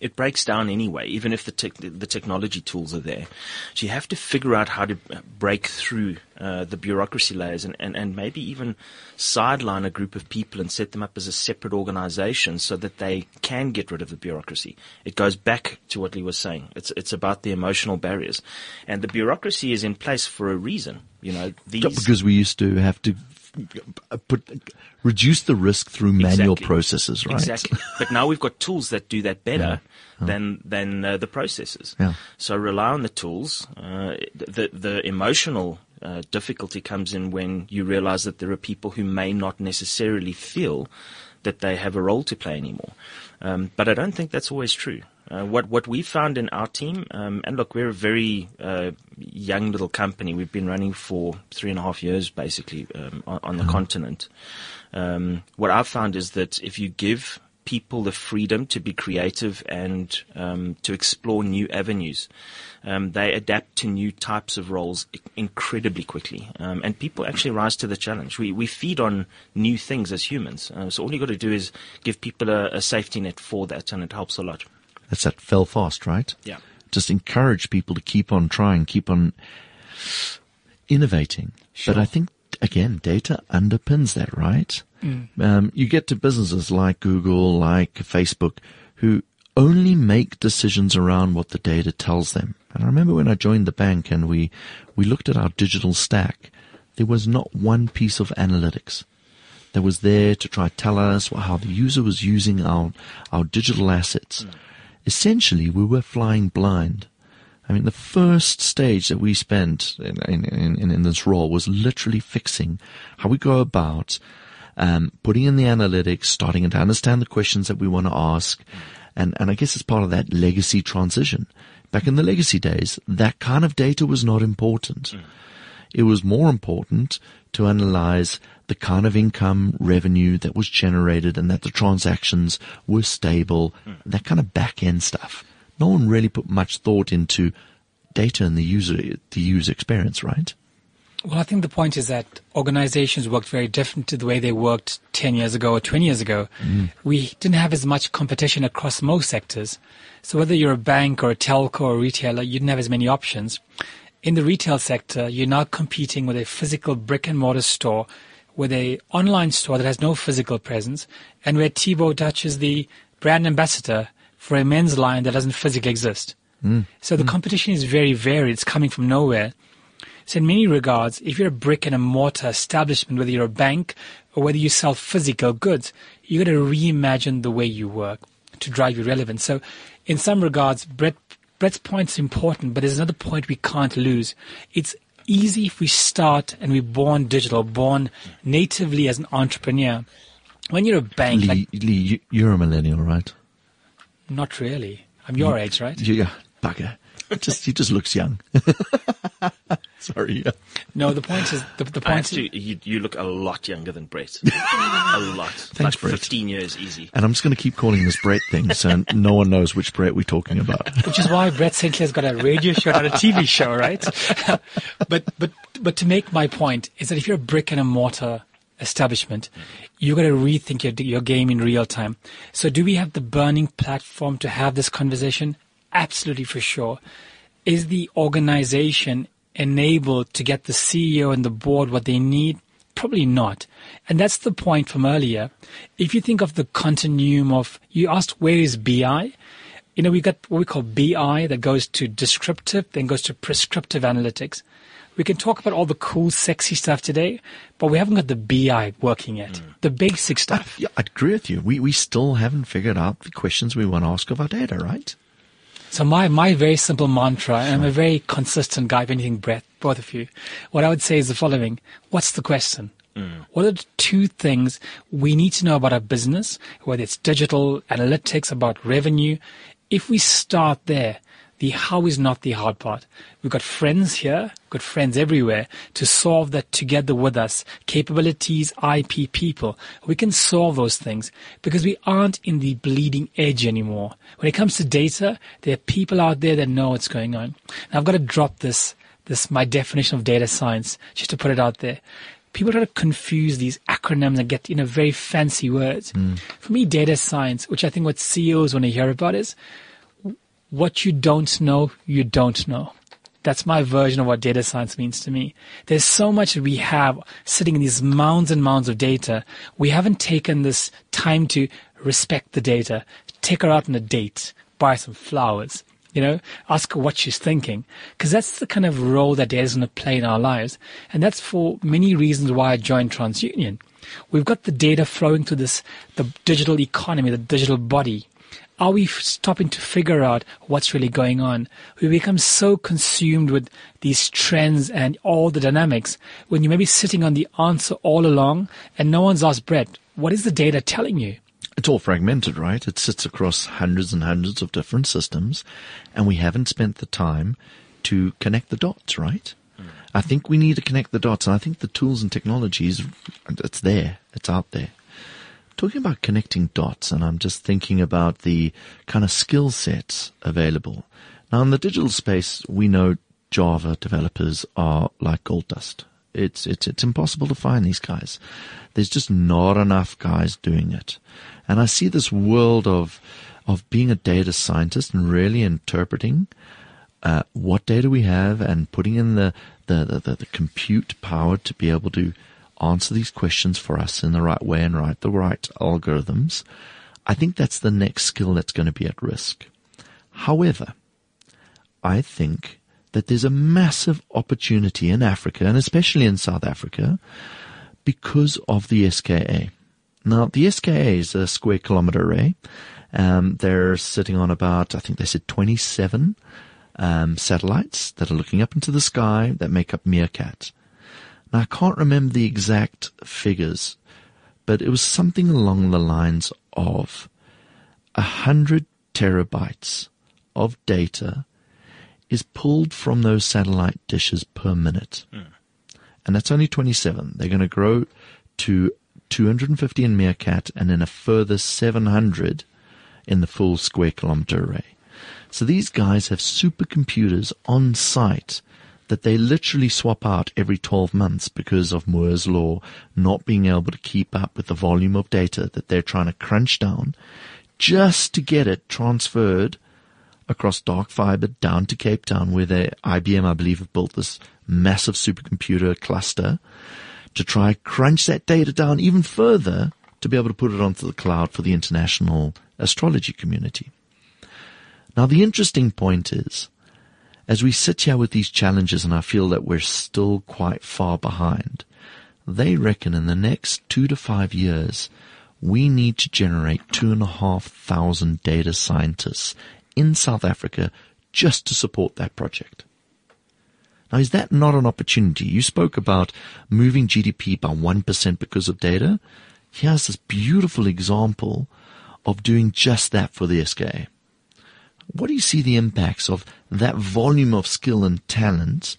it breaks down anyway, even if the tech the technology tools are there. So you have to figure out how to break through uh, the bureaucracy layers and, and, and maybe even sideline a group of people and set them up as a separate organization so that they can get rid of the bureaucracy. It goes back to what Lee was saying. It's, it's about the emotional barriers. And the bureaucracy is in place for a reason. You know, these. Because we used to have to reduce the risk through manual Exactly. processes, right? Exactly. but now we've got tools that do that better than than uh, the processes. Yeah. So rely on the tools. Uh, the the emotional uh, difficulty comes in when you realize that there are people who may not necessarily feel that they have a role to play anymore. Um, but I don't think that's always true. Uh, what what we found in our team, um, and look, we're a very uh, young little company. We've been running for three and a half years, basically, um, on, on the continent. Um, what I've found is that if you give people the freedom to be creative and um, to explore new avenues, um, they adapt to new types of roles i- incredibly quickly, um, and people actually rise to the challenge. We we feed on new things as humans, uh, so all you got to do is give people a, a safety net for that, and it helps a lot. That's that fell fast, right? Yeah. Just encourage people to keep on trying, keep on innovating. Sure. But I think again, data underpins that, right? Um, you get to businesses like Google, like Facebook, who only make decisions around what the data tells them. And I remember when I joined the bank and we, we looked at our digital stack, there was not one piece of analytics that was there to try to tell us how the user was using our, our digital assets. Essentially, we were flying blind. I mean, the first stage that we spent in, in, in, in this role was literally fixing how we go about um, putting in the analytics, starting to understand the questions that we want to ask. And, and I guess it's part of that legacy transition. Back in the legacy days, that kind of data was not important. It was more important to analyze the kind of income revenue that was generated and that the transactions were stable, that kind of back end stuff. No one really put much thought into data and the user, the user experience, right? Well, I think the point is that organizations worked very different to the way they worked 10 years ago or 20 years ago. Mm. We didn't have as much competition across most sectors. So whether you're a bank or a telco or a retailer, you didn't have as many options. In the retail sector, you're now competing with a physical brick and mortar store, with a online store that has no physical presence, and where Thibaut Dutch is the brand ambassador for a men's line that doesn't physically exist. Mm. So the mm. competition is very varied. It's coming from nowhere. So in many regards, if you're a brick and a mortar establishment, whether you're a bank or whether you sell physical goods, you got to reimagine the way you work to drive your relevance. So in some regards, Brett, Brett's point is important, but there's another point we can't lose. It's easy if we start and we're born digital, born natively as an entrepreneur. When you're a bank, Lee, like, Lee you're a millennial, right? Not really. I'm your age, right? Yeah, bugger. Just he just looks young. Sorry. Yeah. No, the point is the, the point. is, you, you look a lot younger than Brett. a lot. Thanks, like Brett. Fifteen years easy. And I'm just going to keep calling this Brett thing, so no one knows which Brett we're talking about. Which is why Brett St. Clair's got a radio show, not a TV show, right? but but but to make my point is that if you're a brick and a mortar establishment, you've got to rethink your, your game in real time. So do we have the burning platform to have this conversation? Absolutely for sure. Is the organization enabled to get the CEO and the board what they need? Probably not. And that's the point from earlier. If you think of the continuum of, you asked where is BI? You know, we got what we call BI that goes to descriptive, then goes to prescriptive analytics. We can talk about all the cool, sexy stuff today, but we haven't got the BI working yet. Mm. The basic stuff. I, yeah, I agree with you. We, we still haven't figured out the questions we want to ask of our data, right? So my, my very simple mantra, and I'm a very consistent guy, if anything, Brett, both of you. What I would say is the following. What's the question? Mm. What are the two things we need to know about our business, whether it's digital, analytics, about revenue? If we start there, the how is not the hard part. We've got friends here, got friends everywhere to solve that together with us. Capabilities, IP, people. We can solve those things because we aren't in the bleeding edge anymore. When it comes to data, there are people out there that know what's going on. Now I've got to drop this, this, my definition of data science, just to put it out there people try to confuse these acronyms and get you know very fancy words. Mm. For me, data science, which I think what CEOs want to hear about is what you don't know, you don't know. That's my version of what data science means to me. There's so much we have sitting in these mounds and mounds of data. We haven't taken this time to respect the data, take her out on a date, buy some flowers, you know, ask her what she's thinking. Because that's the kind of role that data is going to play in our lives. And that's for many reasons why I joined TransUnion. We've got the data flowing through this, the digital economy, the digital body are we stopping to figure out what's really going on? We become so consumed with these trends and all the dynamics when you may be sitting on the answer all along and no one's asked Brett, what is the data telling you? It's all fragmented, right? It sits across hundreds and hundreds of different systems and we haven't spent the time to connect the dots, right? Mm. I think we need to connect the dots and I think the tools and technologies, it's there. It's out there talking about connecting dots, and I'm just thinking about the kind of skill sets available. Now, in the digital space, we know Java developers are like gold dust. It's, it's, it's impossible to find these guys. There's just not enough guys doing it. And I see this world of, of being a data scientist and really interpreting uh, what data we have and putting in the, the, the, the compute power to be able to answer these questions for us in the right way and write the right algorithms, I think that's the next skill that's going to be at risk. However, I think that there's a massive opportunity in Africa and especially in South Africa because of the SKA. Now, the SKA is a square kilometer array. Um, they're sitting on about, I think they said 27 um, satellites that are looking up into the sky that make up Meerkat. Now, I can't remember the exact figures, but it was something along the lines of a hundred terabytes of data is pulled from those satellite dishes per minute. And that's only 27. They're going to grow to 250 in Meerkat and then a further 700 in the full square kilometer array. So these guys have supercomputers on site that they literally swap out every 12 months because of Moore's law not being able to keep up with the volume of data that they're trying to crunch down just to get it transferred across dark fiber down to Cape Town where they, IBM, I believe, have built this massive supercomputer cluster to try crunch that data down even further to be able to put it onto the cloud for the international astrology community. Now the interesting point is, as we sit here with these challenges and I feel that we're still quite far behind, they reckon in the next two to five years, we need to generate two and a half thousand data scientists in South Africa just to support that project. Now, is that not an opportunity? You spoke about moving GDP by 1% because of data. Here's this beautiful example of doing just that for the SKA. What do you see the impacts of that volume of skill and talent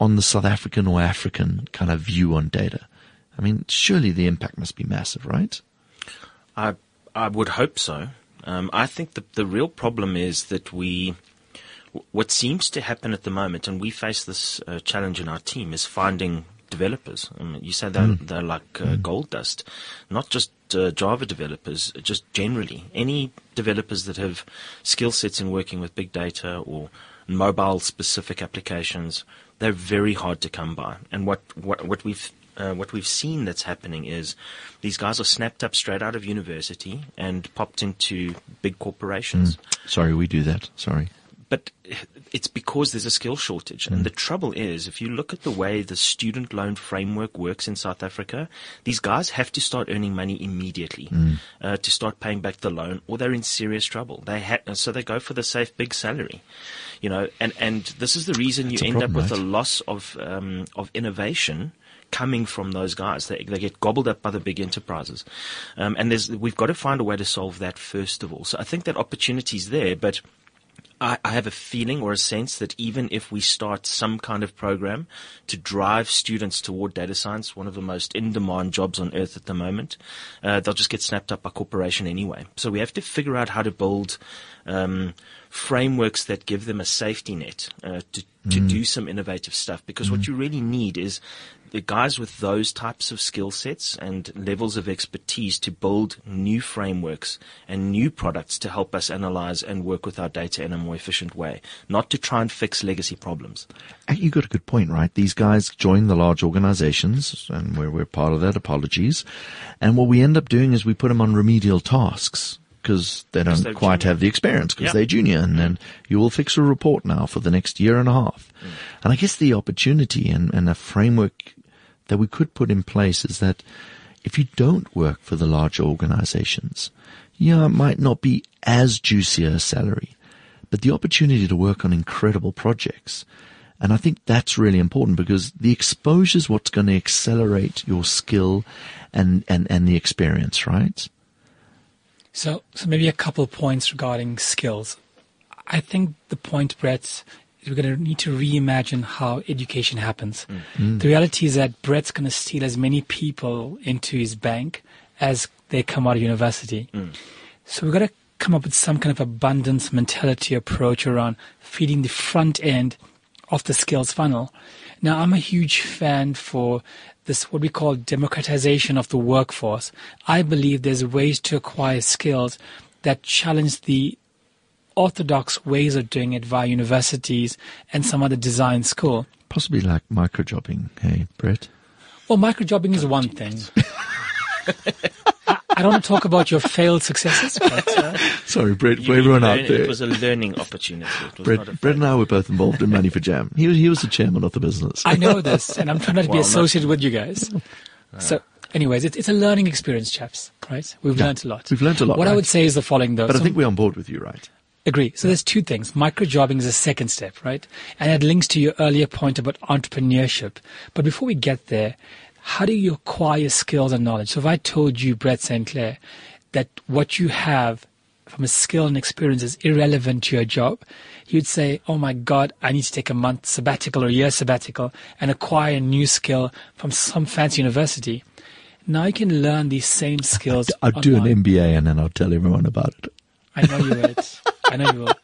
on the South African or African kind of view on data? I mean, surely the impact must be massive, right? I I would hope so. Um, I think the the real problem is that we what seems to happen at the moment, and we face this uh, challenge in our team, is finding developers. I mean, you say they're, Mm. they're like uh, gold dust, not just uh, Java developers, just generally any developers that have skill sets in working with big data or mobile specific applications. They're very hard to come by, and what what what we've uh, what we've seen that's happening is these guys are snapped up straight out of university and popped into big corporations Sorry, we do that. Sorry. But it's because there's a skill shortage. And the trouble is, if you look at the way the student loan framework works in South Africa, these guys have to start earning money immediately uh, to start paying back the loan, or they're in serious trouble. They ha- so they go for the safe big salary, you know. And and this is the reason you That's a end up with right? a loss of um, of innovation coming from those guys. They, they get gobbled up by the big enterprises. Um, and there's, we've got to find a way to solve that first of all. So I think that opportunity's there, but I, I have a feeling or a sense that even if we start some kind of program to drive students toward data science, one of the most in-demand jobs on earth at the moment, uh, they'll just get snapped up by corporation anyway. So we have to figure out how to build um, frameworks that give them a safety net uh, to to do some innovative stuff. Because what you really need is the guys with those types of skill sets and levels of expertise to build new frameworks and new products to help us analyze and work with our data in a more efficient way, not to try and fix legacy problems. And you got a good point, right? These guys join the large organizations, and we're, we're part of that. Apologies. And what we end up doing is we put them on remedial tasks because they don't quite junior. have the experience because Yeah. they're junior, and then you will fix a report now for the next year and a half. Mm. And I guess the opportunity and, and a framework that we could put in place is that if you don't work for the larger organizations, yeah, it might not be as juicy a salary, but the opportunity to work on incredible projects. And I think that's really important because the exposure is what's going to accelerate your skill and, and, and the experience, right? So, so maybe a couple points regarding skills. I think the point, Brett, is we're going to need to reimagine how education happens. Mm. Mm. The reality is that Brett's going to steal as many people into his bank as they come out of university. Mm. So we've got to come up with some kind of abundance mentality approach around feeding the front end of the skills funnel. Now, I'm a huge fan for this, what we call democratization of the workforce. I believe there's ways to acquire skills that challenge the orthodox ways of doing it via universities and some other design school. Possibly like microjobbing. Hey, Brett. Well, microjobbing is one thing. I, I don't want to talk about your failed successes, but uh, Sorry, Brett, for everyone learn- out there. It was a learning opportunity. It was not a Brett, Brett and I were both involved in Money for Jam. He was, he was the chairman of the business. I know this, and I'm trying not to be Well, not- associated with you guys. So, anyways, it's, it's a learning experience, chaps. Right? We've Yeah, learned a lot. we've learnt a lot, What I would say is the following, though. but I think we're on board with you, right? Agree. So there's two things. Microjobbing is a second step, right? And it links to your earlier point about entrepreneurship. But before we get there, how do you acquire skills and knowledge? So if I told you, Brett St. Clair, that what you have from a skill and experience is irrelevant to your job, you'd say, oh my God, I need to take a month sabbatical or a year sabbatical and acquire a new skill from some fancy university. Now you can learn these same skills. I'll do an. MBA and then I'll tell everyone about it. I know you will. I know you will.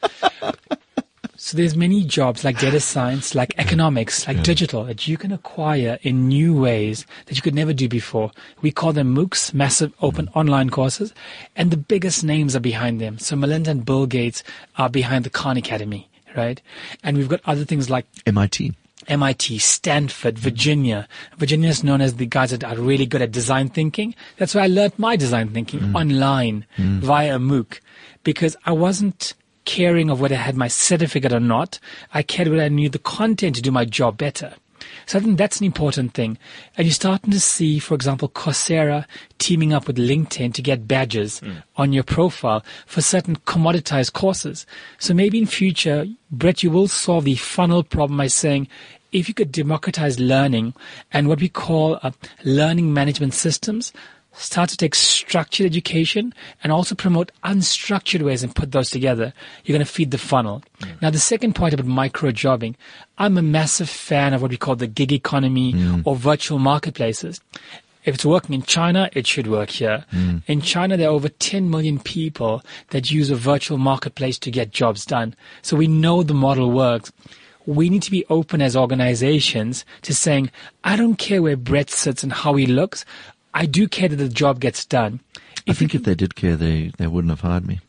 So there's many jobs like data science, like economics, like digital that you can acquire in new ways that you could never do before. We call them MOOCs, massive open mm. online courses, and the biggest names are behind them. So Melinda and Bill Gates are behind the Khan Academy, right? And we've got other things like MIT. MIT, Stanford, Virginia. Virginia is known as the guys that are really good at design thinking. That's where I learned my design thinking mm. online mm. via a MOOC because I wasn't caring of whether I had my certificate or not. I cared whether I knew the content to do my job better. So I think that's an important thing. And you're starting to see, for example, Coursera teaming up with LinkedIn to get badges on your profile for certain commoditized courses. So maybe in future, Brett, you will solve the funnel problem by saying, if you could democratize learning and what we call uh, learning management systems, start to take structured education and also promote unstructured ways and put those together, you're going to feed the funnel. Mm. Now, the second point about micro jobbing, I'm a massive fan of what we call the gig economy mm. or virtual marketplaces. If it's working in China, it should work here. Mm. In China, there are over 10 million people that use a virtual marketplace to get jobs done. So we know the model works. We need to be open as organizations to saying, I don't care where Brett sits and how he looks. I do care that the job gets done. I think if they did care, they, they wouldn't have hired me.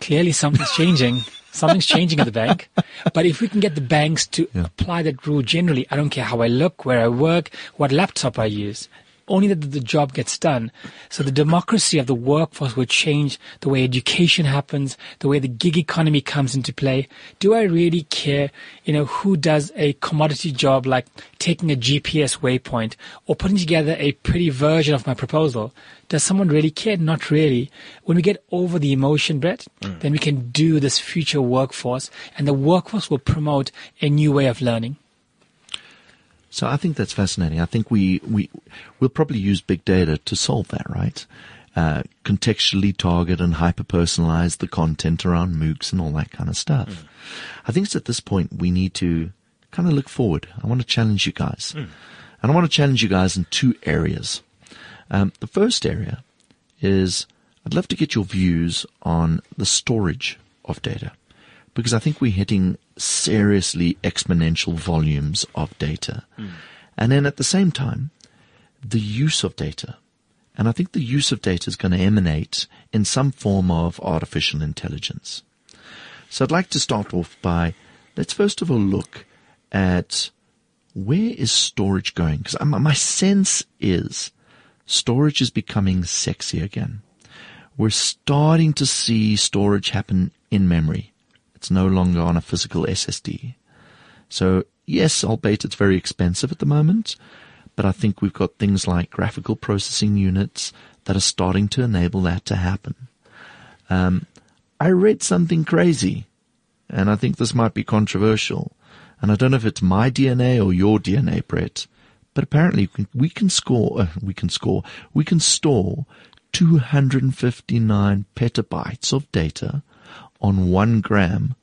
Clearly something's changing. Something's changing at the bank. But if we can get the banks to Yeah. apply that rule generally, I don't care how I look, where I work, what laptop I use. Only that the job gets done. So the democracy of the workforce will change the way education happens, the way the gig economy comes into play. Do I really care, you know, who does a commodity job like taking a GPS waypoint or putting together a pretty version of my proposal? Does someone really care? Not really. When we get over the emotion, Brett, mm. then we can do this future workforce and the workforce will promote a new way of learning. So I think that's fascinating. I think we, we, we'll probably use big data to solve that, right? Uh, contextually target and hyper personalize the content around MOOCs and all that kind of stuff. I think it's at this point we need to kind of look forward. I want to challenge you guys. And I want to challenge you guys in two areas. Um, the first area is I'd love to get your views on the storage of data because I think we're hitting seriously exponential volumes of data. Hmm. And then at the same time, the use of data. And I think the use of data is going to emanate in some form of artificial intelligence. So I'd like to start off by let's first of all look at where is storage going? Because my sense is storage is becoming sexy again. We're starting to see storage happen in memory. It's no longer on a physical SSD. So yes, albeit it's very expensive at the moment, but I think we've got things like graphical processing units that are starting to enable that to happen. Um, I read something crazy, and I think this might be controversial, and I don't know if it's my DNA or your DNA, Brett, but apparently we can, score, uh, we can score, we can store 259 petabytes of data on one gram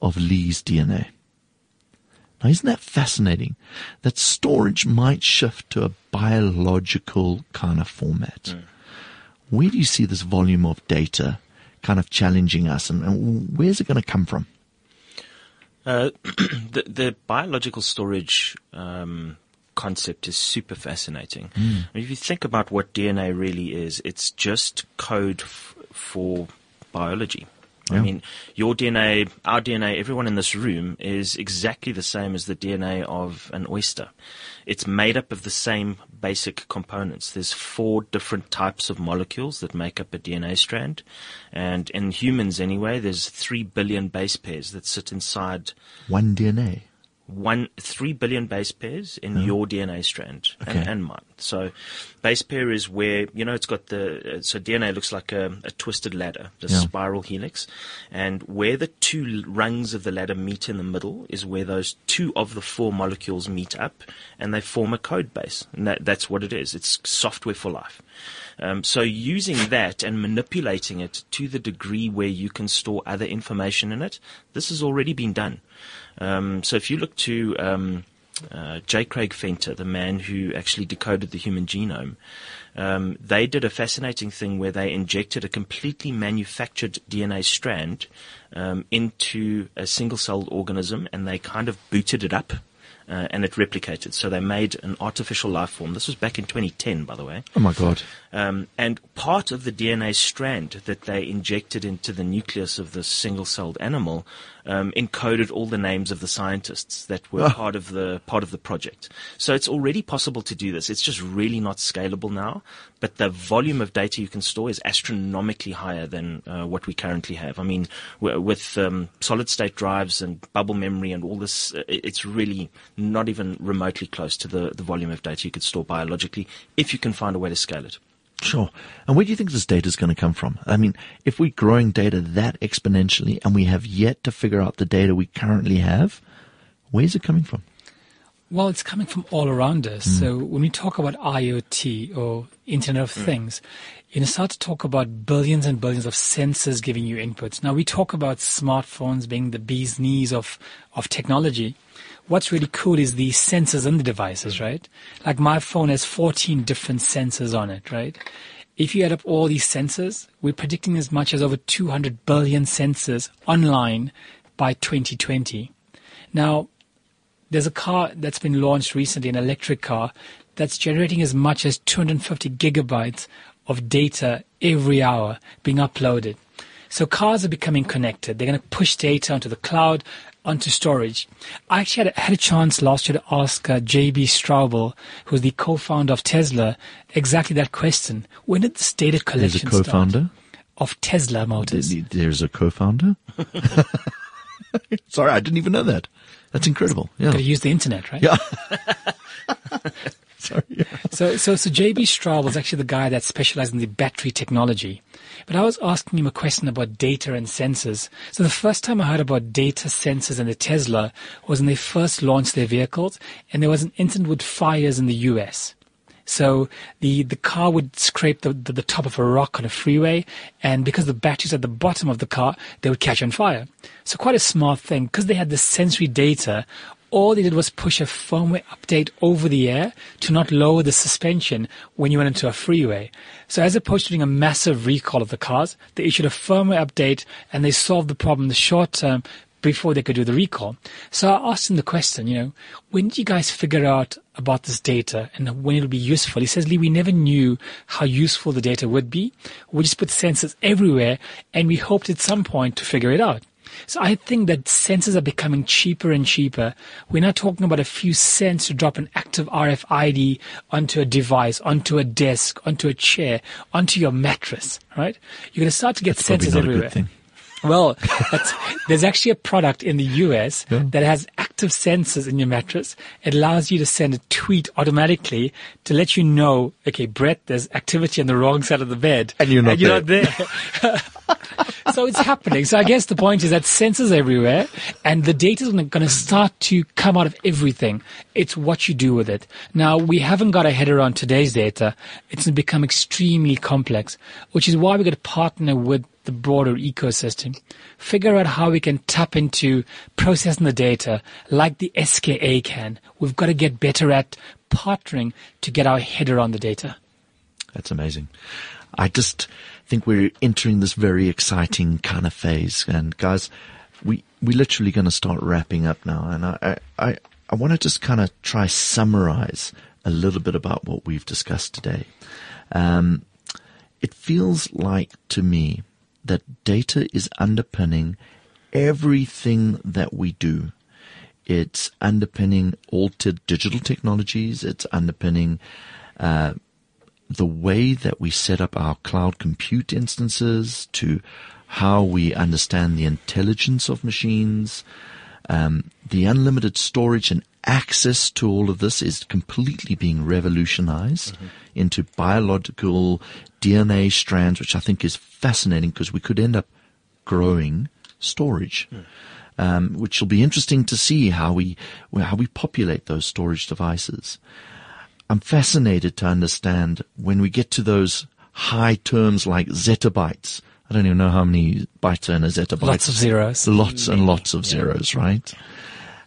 of Lee's DNA. Now, isn't that fascinating? That storage might shift to a biological kind of format. Where do you see this volume of data kind of challenging us, and, and where's it going to come from? Uh, the, the biological storage um, concept is super fascinating. Mean, if you think about what DNA really is, it's just code f- for biology. I mean, your DNA, our DNA, everyone in this room is exactly the same as the DNA of an oyster. It's made up of the same basic components. There's four different types of molecules that make up a DNA strand. And in humans anyway, there's three billion base pairs that sit inside One DNA. One three billion base pairs in your DNA strand Okay. and, and mine. So, base pair is where you know it's got the uh, so DNA looks like a, a twisted ladder, the Yeah. spiral helix, and where the two rungs of the ladder meet in the middle is where those two of the four molecules meet up, and they form a code base, and that, that's what it is. It's software for life. Um, so using that and manipulating it to the degree where you can store other information in it, this has already been done. Um, so if you look to um, uh, J. Craig Venter, the man who actually decoded the human genome, um, they did a fascinating thing where they injected a completely manufactured DNA strand um, into a single-celled organism, and they kind of booted it up. Uh, and it replicated. So they made an artificial life form. This was back in 2010, by the way. Oh my God. Um, and part of the DNA strand that they injected into the nucleus of this single-celled animal um, encoded all the names of the scientists that were Ah. part of the part of the project. So it's already possible to do this. It's just really not scalable now. But the volume of data you can store is astronomically higher than uh, what we currently have. I mean, with um, solid-state drives and bubble memory and all this, uh, it's really not even remotely close to the, the volume of data you could store biologically if you can find a way to scale it. Sure. And where do you think this data is going to come from? I mean, if we're growing data that exponentially and we have yet to figure out the data we currently have, where's it coming from? Well, it's coming from all around us. Mm. So when we talk about IoT or Internet of mm. Things, you start to talk about billions and billions of sensors giving you inputs. Now we talk about smartphones being the bee's knees of, of technology. What's really cool is the sensors in the devices, right? Like my phone has 14 different sensors on it, right? If you add up all these sensors, we're predicting as much as over 200 billion sensors online by 2020. Now, there's a car that's been launched recently, an electric car, that's generating as much as 250 gigabytes of data every hour being uploaded. So cars are becoming connected. They're going to push data onto the cloud, onto storage. I actually had a, had a chance last year to ask uh, JB Straubel, who's the co-founder of Tesla, exactly that question. When did this data There's a collection co-founder. Of Tesla Motors. There's a co-founder. Sorry, I didn't even know that. That's incredible. Yeah. Got to use the internet, right? Yeah. Sorry. So, so, so JB Straub was actually the guy that specialized in the battery technology. But I was asking him a question about data and sensors. So the first time I heard about data sensors in the Tesla was when they first launched their vehicles and there was an incident with fires in the US. So the, the car would scrape the, the, the top of a rock on a freeway, and because the batteries at the bottom of the car, they would catch on fire. So quite a smart thing. Because they had the sensory data, all they did was push a firmware update over the air to not lower the suspension when you went into a freeway. So as opposed to doing a massive recall of the cars, they issued a firmware update and they solved the problem in the short term before they could do the recall. So I asked him the question, you know, when did you guys figure out about this data and when it'll be useful? He says, Lee, we never knew how useful the data would be. We just put sensors everywhere and we hoped at some point to figure it out. So I think that sensors are becoming cheaper and cheaper. We're not talking about a few cents to drop an active RFID onto a device, onto a desk, onto a chair, onto your mattress, right? You're going to start to get Probably sensors everywhere. A good thing. Well, that's, there's actually a product in the US Yeah. that has active sensors in your mattress. It allows you to send a tweet automatically to let you know, okay, Brett, there's activity on the wrong side of the bed. And you're not not there. so it's happening. So I guess the point is that sensors everywhere and the data is going to start to come out of everything. It's what you do with it. Now, we haven't got a head around today's data. It's become extremely complex, which is why we've got to partner with the broader ecosystem. Figure out how we can tap into processing the data like the SKA can. We've got to get better at partnering to get our head around the data. That's amazing. I just think we're entering this very exciting kind of phase. And guys, we we're literally going to start wrapping up now. And I I I, want to just kind of try summarize a little bit about what we've discussed today. Um, it feels like to me that data is underpinning everything that we do. It's underpinning all t- digital technologies. It's underpinning uh, the way that we set up our cloud compute instances to how we understand the intelligence of machines, um, the unlimited storage and access to all of this is completely being revolutionized mm-hmm. into biological DNA strands, which I think is fascinating because we could end up growing storage. Mm. Um, which will be interesting to see how we how we populate those storage devices. I'm fascinated to understand when we get to those high terms like zettabytes. I don't even know how many bytes are in a zettabyte. Lots of zeros. Lots and lots of zeros, right?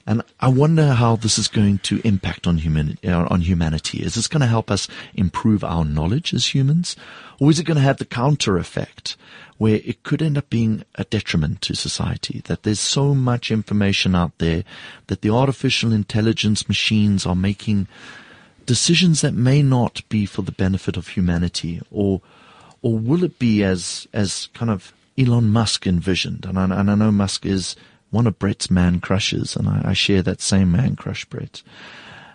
And I wonder how this is going to impact on human, uh, on humanity. Is this going to help us improve our knowledge as humans? Or is it going to have the counter effect where it could end up being a detriment to society? That there's so much information out there that the artificial intelligence machines are making decisions that may not be for the benefit of humanity or, or will it be as, as kind of Elon Musk envisioned? And I, and I know Musk is one of Brett's man crushes, and I, I share that same man crush, Brett,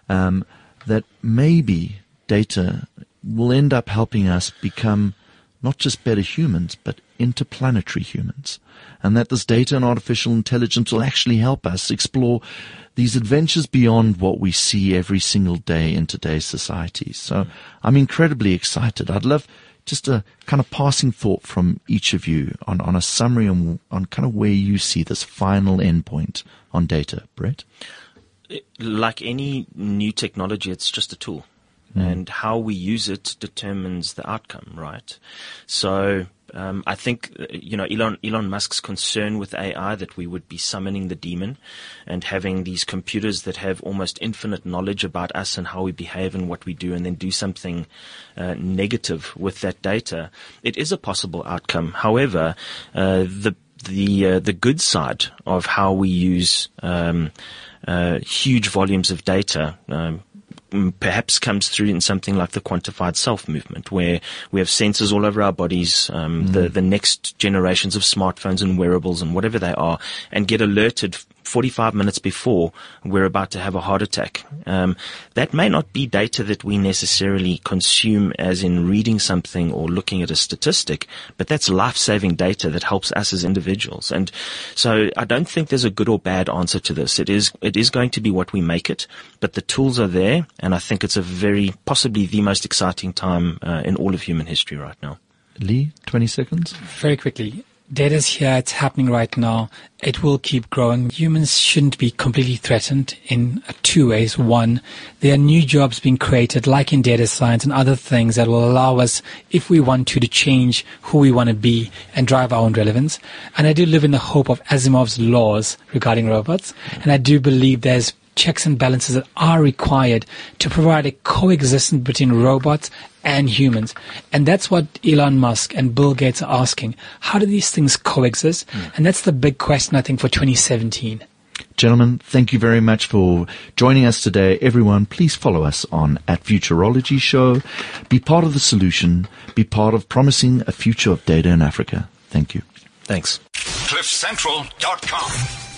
um, that maybe data will end up helping us become not just better humans, but interplanetary humans. And that this data and artificial intelligence will actually help us explore these adventures beyond what we see every single day in today's society. So I'm incredibly excited. I'd love just a kind of passing thought from each of you on, on a summary on, on kind of where you see this final endpoint on data, Brett? Like any new technology, it's just a tool. Mm. And how we use it determines the outcome, right? So um, I think uh, you know Elon Elon Musk's concern with AI that we would be summoning the demon, and having these computers that have almost infinite knowledge about us and how we behave and what we do, and then do something uh, negative with that data. It is a possible outcome. However, uh, the the uh, the good side of how we use um, uh, huge volumes of data. Um, perhaps comes through in something like the quantified self movement, where we have sensors all over our bodies, um, mm. the the next generations of smartphones and wearables and whatever they are, and get alerted 45 minutes before we're about to have a heart attack. Um, that may not be data that we necessarily consume as in reading something or looking at a statistic, but that's life-saving data that helps us as individuals. And so I don't think there's a good or bad answer to this. It is, it is going to be what we make it, but the tools are there. And I think it's a very, possibly the most exciting time uh, in all of human history right now. Lee, 20 seconds. Very quickly data's here, it's happening right now. It will keep growing. Humans shouldn't be completely threatened in two ways. One, there are new jobs being created, like in data science and other things that will allow us, if we want to, to change who we want to be and drive our own relevance. And I do live in the hope of Asimov's laws regarding robots. And I do believe there's checks and balances that are required to provide a coexistence between robots and humans. And that's what Elon Musk and Bill Gates are asking. How do these things coexist? Mm. And that's the big question, I think, for 2017. Gentlemen, thank you very much for joining us today. Everyone, please follow us on at Futurology Show. Be part of the solution. Be part of promising a future of data in Africa. Thank you. Thanks. CliffCentral.com.